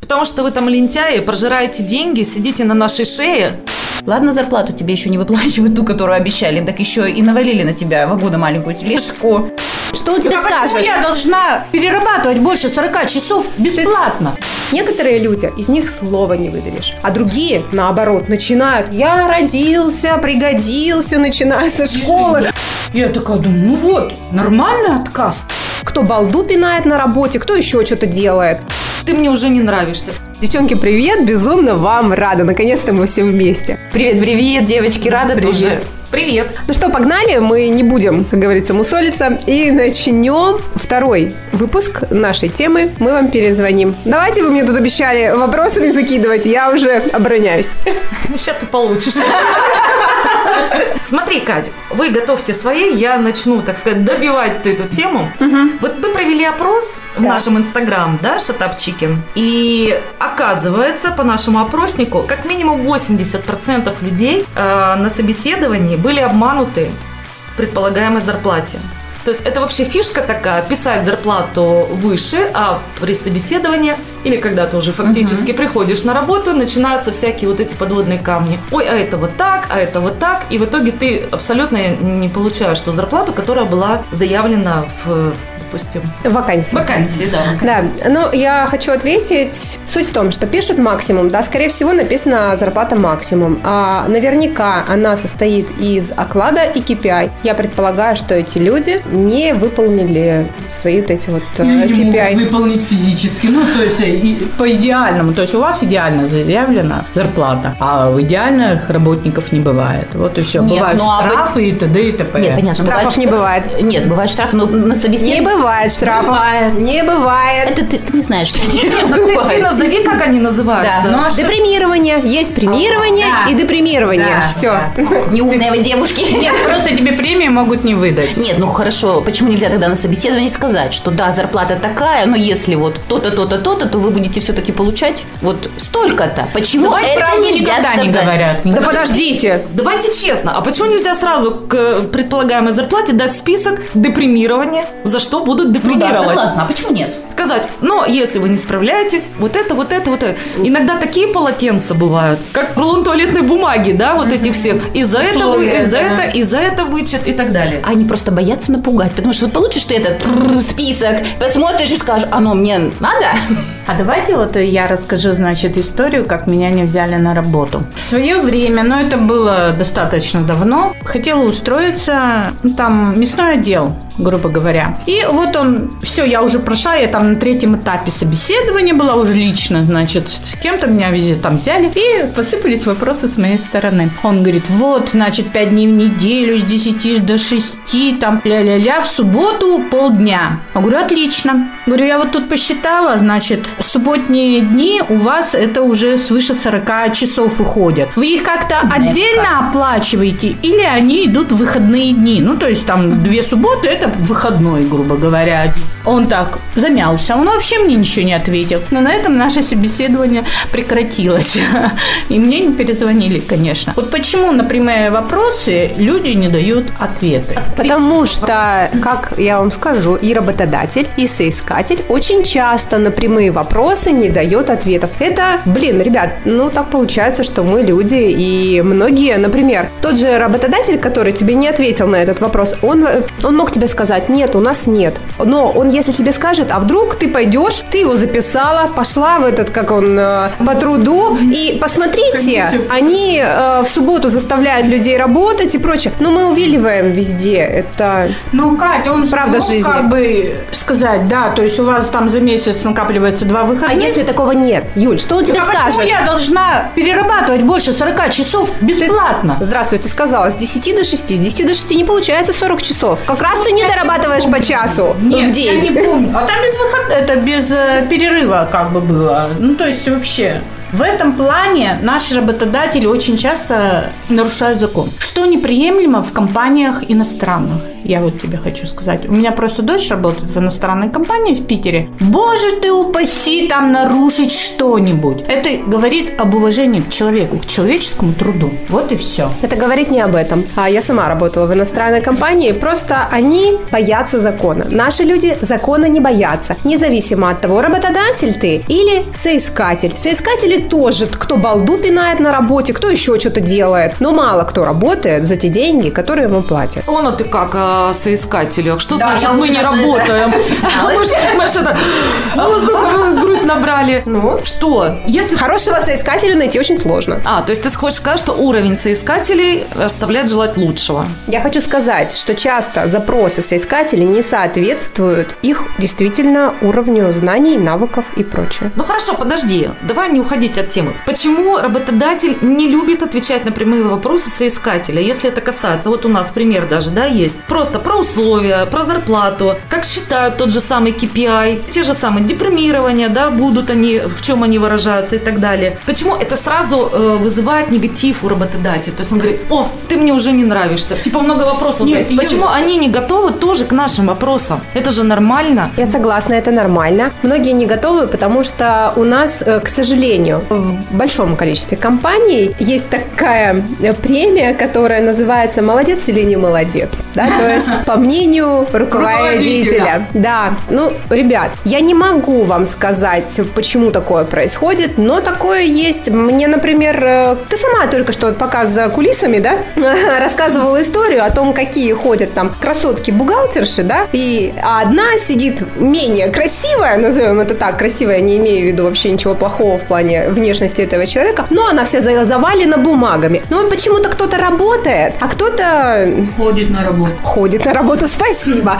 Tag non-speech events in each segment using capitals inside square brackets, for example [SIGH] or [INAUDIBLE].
Потому что вы там лентяи, прожираете деньги, сидите на нашей шее. Ладно, зарплату тебе еще не выплачивают, ту, которую обещали, так еще и навалили на тебя вагону маленькую тележку. Что он тебе А почему скажет? я должна перерабатывать больше 40 часов бесплатно? Некоторые люди, из них слова не выдавишь. А другие, наоборот, начинают «я родился, пригодился», начиная со школы. Я такая думаю, ну вот, нормальный отказ. Кто балду пинает на работе, кто еще что-то делает. Ты мне уже не нравишься. Девчонки, привет! Безумно вам рада. Наконец-то мы все вместе. Привет-привет, девочки, рада тоже. Привет. Ну что, погнали, мы не будем, как говорится, мусолиться и начнем второй выпуск нашей темы. Мы вам перезвоним. Давайте вы мне тут обещали вопросами закидывать, я уже обороняюсь. [LAUGHS] Сейчас ты получишь. Смотри, Катя, вы готовьте свои, я начну, так сказать, добивать эту тему. Вот мы провели опрос в нашем инстаграм, да, Chicken, и оказывается, по нашему опроснику, как минимум 80% людей э, на собеседовании были обмануты предполагаемой зарплате. То есть это вообще фишка такая, писать зарплату выше, а при собеседовании или когда ты уже фактически приходишь на работу, начинаются всякие вот эти подводные камни. Ой, а это вот так, а это вот так. И в итоге ты абсолютно не получаешь ту зарплату, которая была заявлена в, допустим, Вакансия. вакансии, да. Да, но я хочу ответить. Суть в том, что пишут максимум, да, скорее всего написано зарплата максимум. А наверняка она состоит из оклада и KPI. Я предполагаю, что эти люди не выполнили свои вот эти вот э, не могут KPI. выполнить физически. Ну, то есть и по идеальному. То есть у вас идеально заявлена зарплата, а у идеальных работников не бывает. Вот и все. Нет, Бывают ну, а вы- штрафы и т.д. и т.п. Нет, понятно. Штрафов не что- бывает. Нет, бывают штрафы, но на Не собеседовании... бывает штрафов. Бывает. Не бывает. Это ты, ты не знаешь, что не Ну, ты, ты бывает. назови, как они называются. Да. Ну, а что- Депримирование. Есть премирование Да. и депримирование. Да, Все. да. Неумные вы девушки. Нет, просто тебе премии могут не выдать. Нет, ну хорошо, почему нельзя тогда на собеседовании сказать, что да, зарплата такая, но если вот то-то, то-то, то-то, то вы будете все-таки получать вот столько-то. Почему Давай это правду нельзя никогда сказать? не говорят. Да подождите. Давайте честно, а почему нельзя сразу к предполагаемой зарплате дать список депримирования, за что будут Ну да, депримировать? согласна, а почему нет? Сказать, но если вы не справляетесь, вот это, вот это, вот это. Иногда такие полотенца бывают, как рулон туалетной бумаги, да, вот эти все. И за это, и за это, и за это вычет и так далее. Они просто боятся напугать, потому что вот получишь ты этот список, посмотришь и скажешь, оно мне надо? А давайте вот я расскажу, значит, историю, как меня не взяли на работу. В свое время, но это было достаточно давно, хотела устроиться, ну, там, мясной отдел, грубо говоря. И вот он, все, я уже прошла, я там на третьем этапе собеседования была уже лично, значит, с кем-то меня везде там взяли, и посыпались вопросы с моей стороны. Он говорит, вот, значит, 5 дней в неделю, с 10 до 6, там, ля-ля-ля, в субботу полдня. Я говорю, отлично. Говорю, я вот тут посчитала, значит, субботние дни у вас это уже свыше 40 часов уходят. Вы их как-то отдельно оплачиваете или они идут в выходные дни? Ну, то есть там две субботы, это выходной, грубо говоря. один. Он так замялся, он вообще мне ничего не ответил. Но на этом наше собеседование прекратилось. [LAUGHS] И мне не перезвонили, конечно. Вот почему на прямые вопросы люди не дают ответы? Потому что, как я вам скажу, и работодатель, и соискатель очень часто на прямые вопросы не дает ответов. Это, блин, ребят, ну так получается, что мы люди, и многие, например, тот же работодатель, который тебе не ответил на этот вопрос, он, он мог тебе сказать, нет, у нас нет. Но он, если тебе скажет, а вдруг ты пойдешь, ты его записала, пошла в этот, как он, э, по труду, и посмотрите, они э, в субботу заставляют людей работать и прочее. Но мы увиливаем везде. Это Ну, Катя, он Правда мог жизни. как бы сказать, да, то есть у вас там за месяц накапливается два А выходных. если такого нет? Юль, что он тебе а почему скажет? я должна перерабатывать больше 40 часов бесплатно? Здравствуй, ты сказала, с 10 до 6. С 10 до 6 не получается 40 часов. Как раз ты не дорабатываешь по часу Нет, в день. Не помню. А там без выхода, это без э, перерыва как бы было. Ну, то есть вообще. В этом плане наши работодатели очень часто нарушают закон. Что неприемлемо в компаниях иностранных? Я вот тебе хочу сказать. У меня просто дочь работает в иностранной компании в Питере. Боже ты упаси там нарушить что-нибудь. Это говорит об уважении к человеку, к человеческому труду. Вот и все. Это говорит не об этом. А я сама работала в иностранной компании. Просто они боятся закона. Наши люди закона не боятся. Независимо от того, работодатель ты или соискатель. Соискатели тоже, кто балду пинает на работе, кто еще что-то делает. Но мало кто работает за те деньги, которые ему платят. Вон а ты как э, соискателю. Что Да, значит мы не работаем? [LAUGHS] Это [GASPS] воздуха грудь набрали. Ну? Что? Если Хорошего соискателя найти очень сложно. А, то есть ты хочешь сказать, что уровень соискателей оставляет желать лучшего. Я хочу сказать, что часто запросы соискателей не соответствуют их действительно уровню знаний, навыков и прочее. Ну хорошо, подожди, давай не уходить от темы. Почему работодатель не любит отвечать на прямые вопросы соискателя, если это касается, вот у нас пример даже, да, есть, просто про условия, про зарплату, как считают тот же самый KPI, те же самые депримирования, да, будут они, в чем они выражаются и так далее. Почему это сразу э, вызывает негатив у работодателя? То есть он говорит, о, ты мне уже не нравишься. Типа много вопросов. Нет, задает. Почему они не готовы тоже к нашим вопросам? Это же нормально. Я согласна, это нормально. Многие не готовы, потому что у нас, э, к сожалению, в большом количестве компаний есть такая э, премия, которая называется «Молодец или не молодец». Да? То [LAUGHS] есть, по мнению руководителя. Да. Ну, ребят, я не могу вам сказать, почему такое происходит, но такое есть. Мне, например, э, ты сама только что показ за кулисами, да, [LAUGHS] рассказывала историю о том, какие ходят там красотки-бухгалтерши, да, и одна сидит менее красивая, назовем это так, красивая, не имею в виду вообще ничего плохого в плане внешности этого человека, но она вся за- завалена бумагами. Но вот почему-то кто-то работает, а кто-то Ходит на работу. ходит на работу. Спасибо.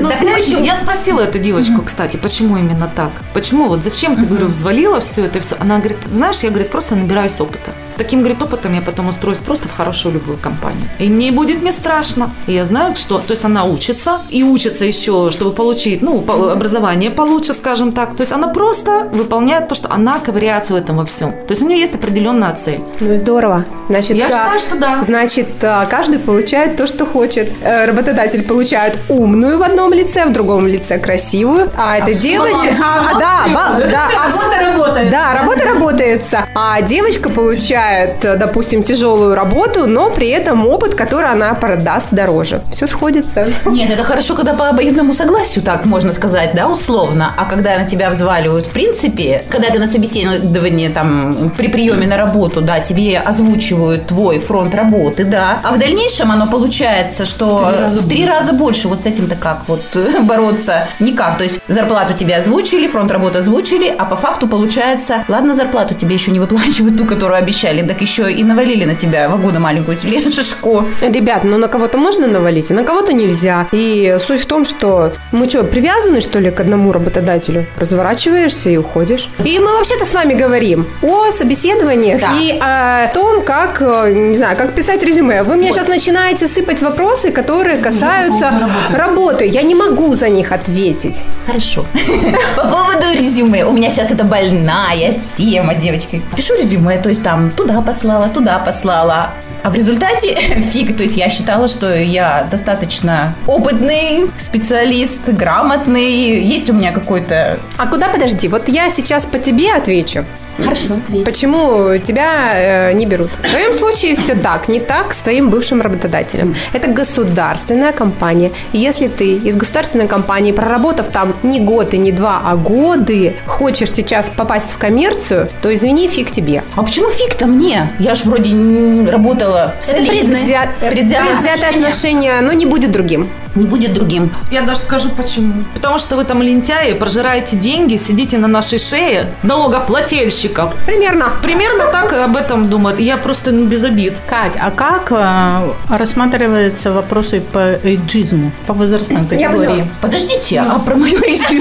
Ну, знаешь, я спросила эту девочку, кстати, почему именно так? Почему? Вот зачем ты, говорю, взвалила все это все? Она говорит, знаешь, я, говорит, просто набираюсь опыта. С таким, говорит, опытом я потом устроюсь просто в хорошую любую компанию. И мне будет не страшно. И я знаю, что... То есть она учится, и учится еще, чтобы получить, ну, по- образование получше, скажем так. То есть она просто выполняет то, что она ковыряется в этом во всем. То есть у нее есть определенная цель. Ну и здорово. Значит, Я а, считаю, что да. Значит, а, каждый получает то, что хочет. Э, Работодатель получает умную в одном лице, в другом лице красивую, а это девочка... А, а, да, ба- да, а в- работает. Да, работа работается. А девочка получает, э, допустим, тяжелую работу, но при этом опыт, который она продаст дороже. Все сходится. Нет, это хорошо, когда по обоюдному согласию, так можно сказать, да, условно. А когда на тебя взваливают, в принципе, когда ты на собеседовании, там, при приеме на работу, да, тебе озвучивают твой фронт работы, да, а в дальнейшем оно получается, что в три раза больше. Вот с этим-то как вот э, бороться? Никак. То есть зарплату тебе озвучили, фронт работы озвучили, а по факту получается, ладно, зарплату тебе еще не выплачивают ту, которую обещали, так еще и навалили на тебя вагону маленькую тележку. Ребят, ну на кого-то можно навалить, а на кого-то нельзя. И суть в том, что мы что, привязаны, что ли, к одному работодателю? Разворачиваешься и уходишь. И мы вообще-то с вами говорим о собеседованиях Да. и о том, как, э, не знаю, как писать резюме. Вы мне сейчас начинаете сыпать вопросы, которые касаются работы. Я не могу за них ответить. Хорошо. [LAUGHS] По поводу резюме. У меня сейчас это больная тема, девочки. Пишу резюме, то есть там туда послала, туда послала. А в результате [LAUGHS] фиг. То есть я считала, что я достаточно опытный специалист, грамотный. Есть у меня какой-то... А куда подожди? Вот я сейчас по тебе отвечу. Хорошо, Почему тебя э, не берут? В твоем случае все так, не так с твоим бывшим работодателем. Это государственная компания. И если ты из государственной компании, проработав там не год и не два, а годы, хочешь сейчас попасть в коммерцию, то извини, фиг тебе. А почему фиг-то мне? Я ж вроде м, работала в Это солидной. предвзят- Предвзятое предвзятое отношение. отношение, но не будет другим. Не будет другим. Я даже скажу почему. Потому что вы там лентяи, прожираете деньги, сидите на нашей шее налогоплательщиков. Примерно. Примерно так об этом думают. Я просто ну, без обид. Кать, а как э, рассматриваются вопросы по эйджизму, по возрастной категории? Подождите, а про мою резюме?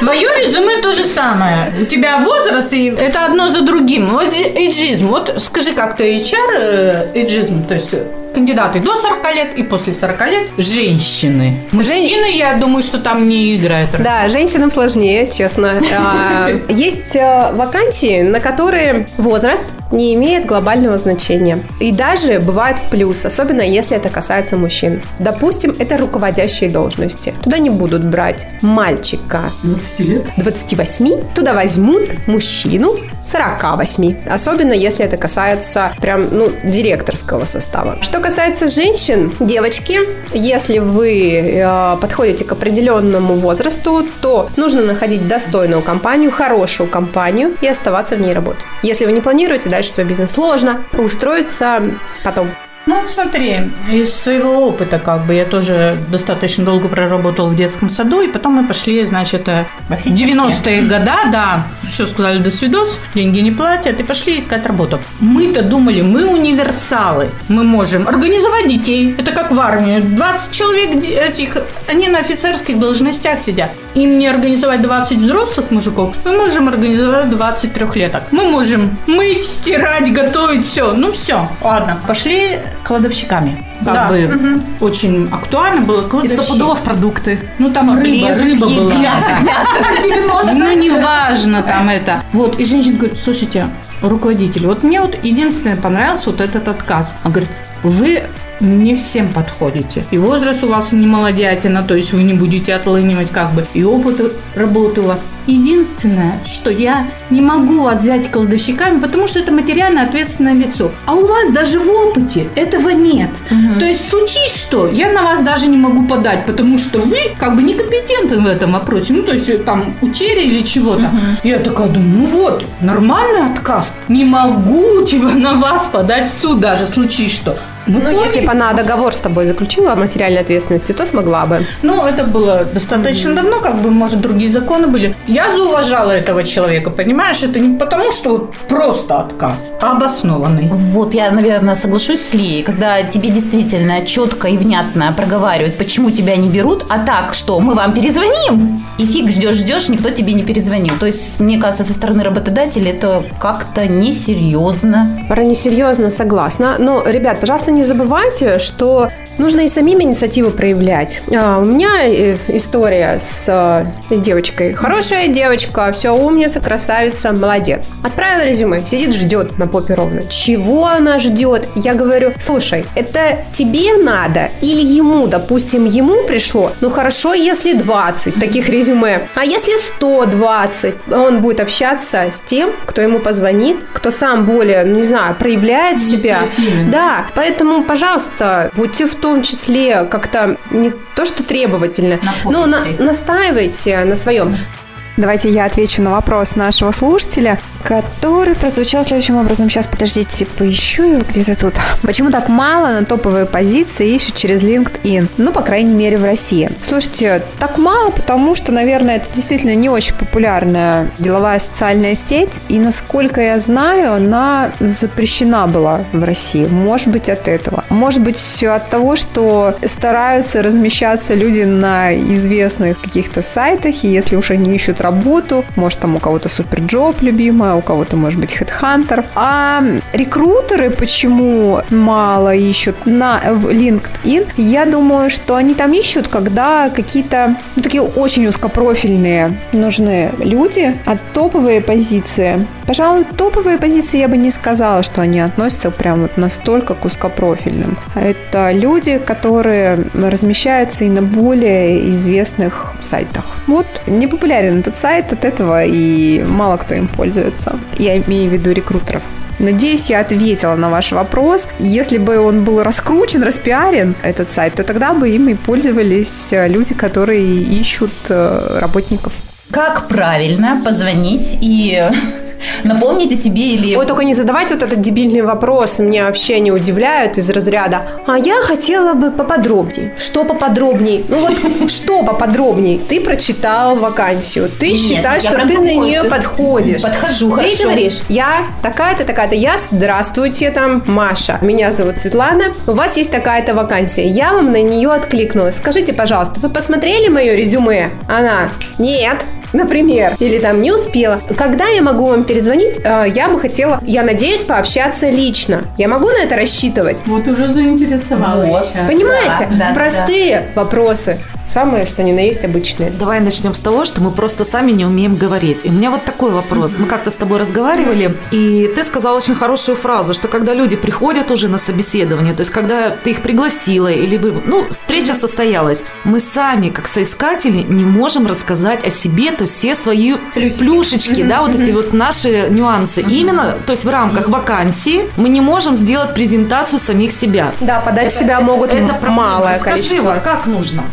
Твое резюме то же самое. У тебя возраст, и это одно за другим. Вот эйджизм. Вот скажи, как ты HR, э, эйджизм, то есть кандидаты до 40 лет и после 40 лет женщины. Мужчины, я думаю, что там не играют. Да, женщинам сложнее, честно. [LAUGHS] А, Есть э, вакансии, на которые возраст не имеет глобального значения. И даже бывает в плюс, особенно если это касается мужчин. Допустим, это руководящие должности. Туда не будут брать мальчика 20 лет? 28, туда возьмут мужчину 48. Особенно если это касается прям, ну, директорского состава. Что касается женщин, девочки, если вы э, подходите к определенному возрасту, то нужно находить достойную компанию, хорошую компанию и оставаться в ней работать. Если вы не планируете дальше свой бизнес, сложно устроиться потом. Ну, вот смотри, из своего опыта, как бы, я тоже достаточно долго проработала в детском саду, и потом мы пошли, значит, в 90-е годы, да, все сказали до свидос, деньги не платят, и пошли искать работу. Мы-то думали, мы универсалы, мы можем организовать детей, это как в армии, 20 человек этих, они на офицерских должностях сидят. Им не организовать 20 взрослых мужиков, мы можем организовать 20 трехлеток. Мы можем мыть, стирать, готовить, все. Ну все, ладно. Пошли кладовщиками. Как Да. бы очень актуально было И кладовщик. стопудово в продукты. Ну там рыба, рыба была. Мясо. [LAUGHS] Ну, неважно там это. Вот, и женщина говорит, слушайте, руководитель, вот мне вот единственное понравился вот этот отказ. Он говорит, вы не всем подходите. И возраст у вас не молодятина, то есть вы не будете отлынивать как бы. И опыт работы у вас. Единственное, что я не могу вас взять кладовщиками, потому что это материально ответственное лицо. А у вас даже в опыте этого нет. То есть случись что, я на вас даже не могу подать, потому что вы как бы некомпетентны в этом вопросе. Ну, то есть э, там утеря или чего-то. Я такая думаю, ну вот, нормальный отказ. Не могу тебя на вас подать в суд даже, случись что. Мы Ну, если бы она договор с тобой заключила о материальной ответственности, то смогла бы. Ну, это было достаточно давно, как бы, может, другие законы были. Я зауважала этого человека, понимаешь? Это не потому, что вот просто отказ, а обоснованный. Вот я, наверное, соглашусь с Лией, когда тебе действительно четко и внятно проговаривают, почему тебя не берут, а так, что мы вам перезвоним, и фиг ждешь-ждешь, никто тебе не перезвонил. То есть, мне кажется, со стороны работодателя это как-то несерьезно. Пора несерьезно, согласна. Но, ребят, пожалуйста, не забывайте, что нужно и самим инициативу проявлять. А, у меня э, история с, э, с девочкой. Хорошая девочка, все умница, красавица, молодец. Отправила резюме, сидит, ждет на попе ровно. Чего она ждет? Я говорю, слушай, это тебе надо или ему, допустим, ему пришло? Ну хорошо, если 20 таких резюме. А если 120? Он будет общаться с тем, кто ему позвонит, кто сам более, ну не знаю, проявляет себя. Да, поэтому, пожалуйста, будьте в том числе как-то не то что требовательны, но на- настаивайте на своем. Давайте я отвечу на вопрос нашего слушателя, который прозвучал следующим образом. Сейчас, подождите, поищу его где-то тут. Почему так мало на топовые позиции ищут через LinkedIn? Ну, по крайней мере, в России. Слушайте, так мало, потому что, наверное, это действительно не очень популярная деловая социальная сеть. И, насколько я знаю, она запрещена была в России. Может быть, от этого. Может быть, от того, что стараются размещаться люди на известных каких-то сайтах, и если уж они ищут работу, может, там у кого-то суперджоп любимая, у кого-то, может быть, хедхантер. А рекрутеры почему мало ищут на в LinkedIn? Я думаю, что они там ищут, когда какие-то ну, такие очень узкопрофильные нужны люди, а топовые позиции. Пожалуй, топовые позиции я бы не сказала, что они относятся прям вот настолько к узкопрофильным. Это люди, которые размещаются и на более известных сайтах. Вот не популярен этот сайт от этого, и мало кто им пользуется. Я имею в виду рекрутеров. Надеюсь, я ответила на ваш вопрос. Если бы он был раскручен, распиарен, этот сайт, то тогда бы им и пользовались люди, которые ищут э, работников. Как правильно позвонить и напомнить о тебе или... Ой, только не задавайте вот этот дебильный вопрос, меня вообще не удивляют из разряда. А я хотела бы поподробней. Что поподробней? Ну вот, [LAUGHS] что поподробней? Ты прочитал вакансию, ты Нет, считаешь, что ты на нее подходишь. подхожу, Ты хорошо. говоришь, я такая-то, такая-то, я, здравствуйте, там, Маша. Меня зовут Светлана, у вас есть такая-то вакансия. Я вам на нее откликнулась. Скажите, пожалуйста, вы посмотрели мое резюме? Она, нет. Например, или там не успела. Когда я могу вам перезвонить, э, я бы хотела, я надеюсь, пообщаться лично. Я могу на это рассчитывать? Вот уже заинтересовала. Вот. Понимаете? Да, да, Простые вопросы. Самое, что ни на есть обычные. Давай начнем с того, что мы просто сами не умеем говорить. И у меня вот такой вопрос. Мы как-то с тобой разговаривали, и ты сказала очень хорошую фразу, что когда люди приходят уже на собеседование, то есть когда ты их пригласила или вы, ну, встреча состоялась, мы сами, как соискатели, не можем рассказать о себе, то есть все свои плюшечки, да, вот эти вот наши нюансы. Именно, то есть в рамках вакансии мы не можем сделать презентацию самих себя. Да, подать Это- себя это- могут это м- проблема. малое Скажи, количество. как нужно?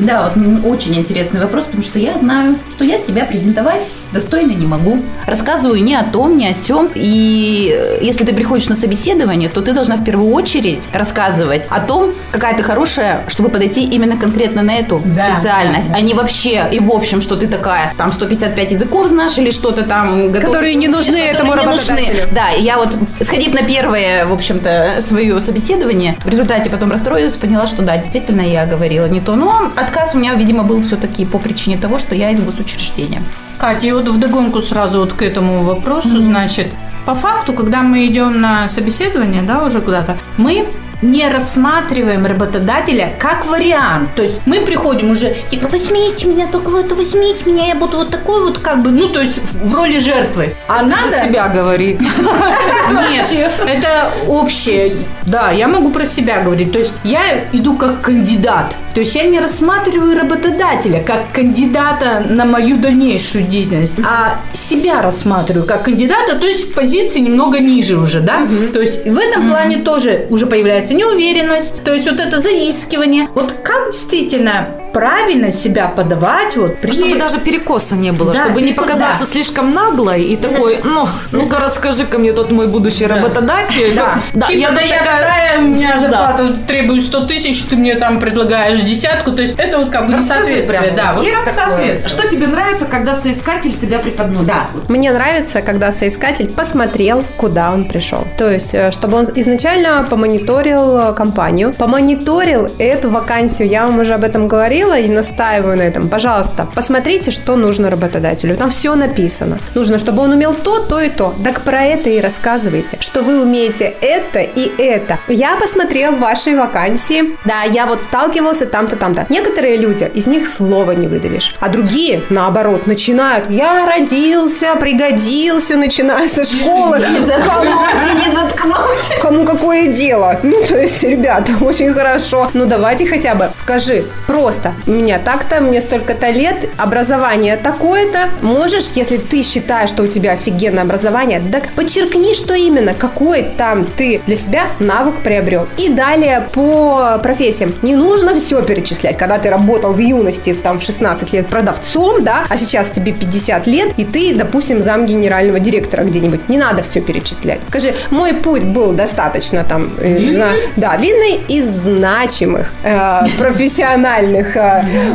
Да, вот очень интересный вопрос, потому что я знаю, что я себя презентовать достойно не могу. Рассказываю ни о том, ни о сем. И э, если ты приходишь на собеседование, то ты должна в первую очередь рассказывать о том, какая ты хорошая, чтобы подойти именно конкретно на эту Да, специальность, да, да. а не вообще и в общем, что ты такая, там 155 языков знаешь или что-то там. готовишь, Которые не нужны которые этому не нужны. Да, я вот, сходив на первое, в общем-то, свое собеседование, в результате потом расстроилась, поняла, что да, действительно я говорила не то. Но отказ у меня, видимо, был все-таки по причине того, что я из госучреждения. Катя, и вот вдогонку сразу вот к этому вопросу, значит, по факту, когда мы идем на собеседование, да, уже куда-то, мы не рассматриваем работодателя как вариант. То есть мы приходим уже, типа, возьмите меня, только вот возьмите меня, я буду вот такой вот, как бы, ну, то есть в роли жертвы. А надо... За себя говори. [LAUGHS] Нет, это общее. Да, я могу про себя говорить. То есть я иду как кандидат. То есть я не рассматриваю работодателя как кандидата на мою дальнейшую деятельность, а себя рассматриваю как кандидата, то есть в позиции немного ниже уже, да? То есть в этом плане тоже уже появляется неуверенность, то есть вот это заискивание. Вот как действительно правильно себя подавать вот при... Чтобы даже перекоса не было, Да, чтобы не показаться да. слишком наглой и такой, ну, ну-ка расскажи-ка мне тот мой будущий работодатель. Да, Типа, я да я такая- такая, у меня Да. зарплата требую 100 тысяч, ты мне там предлагаешь десятку, то есть это вот как бы Расскажи несоответствие. прямо. Да, вот Есть как соответствие. Что тебе нравится, когда соискатель себя преподносит? Да. Мне нравится, когда соискатель посмотрел, куда он пришел. То есть, э, чтобы он изначально помониторил э, компанию, помониторил эту вакансию. Я вам уже об этом говорила и настаиваю на этом. Пожалуйста, посмотрите, что нужно работодателю. Там все написано. Нужно, чтобы он умел то, то и то. Так про это и рассказывайте, что вы умеете это и это. Я посмотрел ваши вакансии. Да, я вот сталкивался там-то, там-то. Некоторые люди, из них слова не выдавишь. А другие, наоборот, начинают. Я родился, пригодился, начиная со школы. Кому, не заткнуть. кому какое дело? Ну, то есть, ребята, [LAUGHS] очень хорошо. Ну, давайте хотя бы скажи просто, у меня так-то, мне столько-то лет, образование такое-то. Можешь, если ты считаешь, что у тебя офигенное образование, так подчеркни, что именно, какой там ты для себя навык приобрел. И далее по профессиям. Не нужно все перечислять, когда ты работал в юности, в, там, в 16 лет продавцом, да, а сейчас тебе 50 лет, и ты, допустим, зам генерального директора где-нибудь. Не надо все перечислять. Скажи, мой путь был достаточно там, э, не знаю, да, длинный из значимых э, [LAUGHS] профессиональных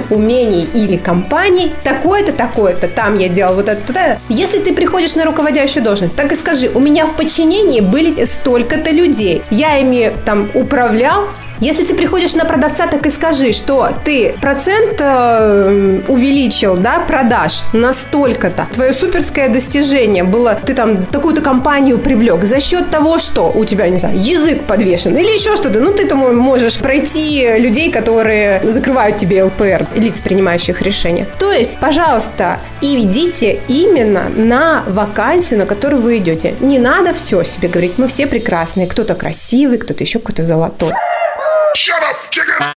умений или компаний. Такое-то, такое-то, там я делал вот это, это. Если ты приходишь на руководящую должность, так и скажи, у меня в подчинении были столько-то людей. Я ими там управлял, если ты приходишь на продавца, так и скажи, что ты процент э, увеличил, да, продаж на столько-то. Твое суперское достижение было, ты там такую-то компанию привлек за счет того, что у тебя, не знаю, язык подвешен или еще что-то. Ну, ты там можешь пройти людей, которые закрывают тебе ЛПР, лиц, принимающих решения. То есть, пожалуйста, и ведите именно на вакансию, на которую вы идете. Не надо все себе говорить. Мы все прекрасные. Кто-то красивый, кто-то еще какой-то золотой. Shut up, chicken!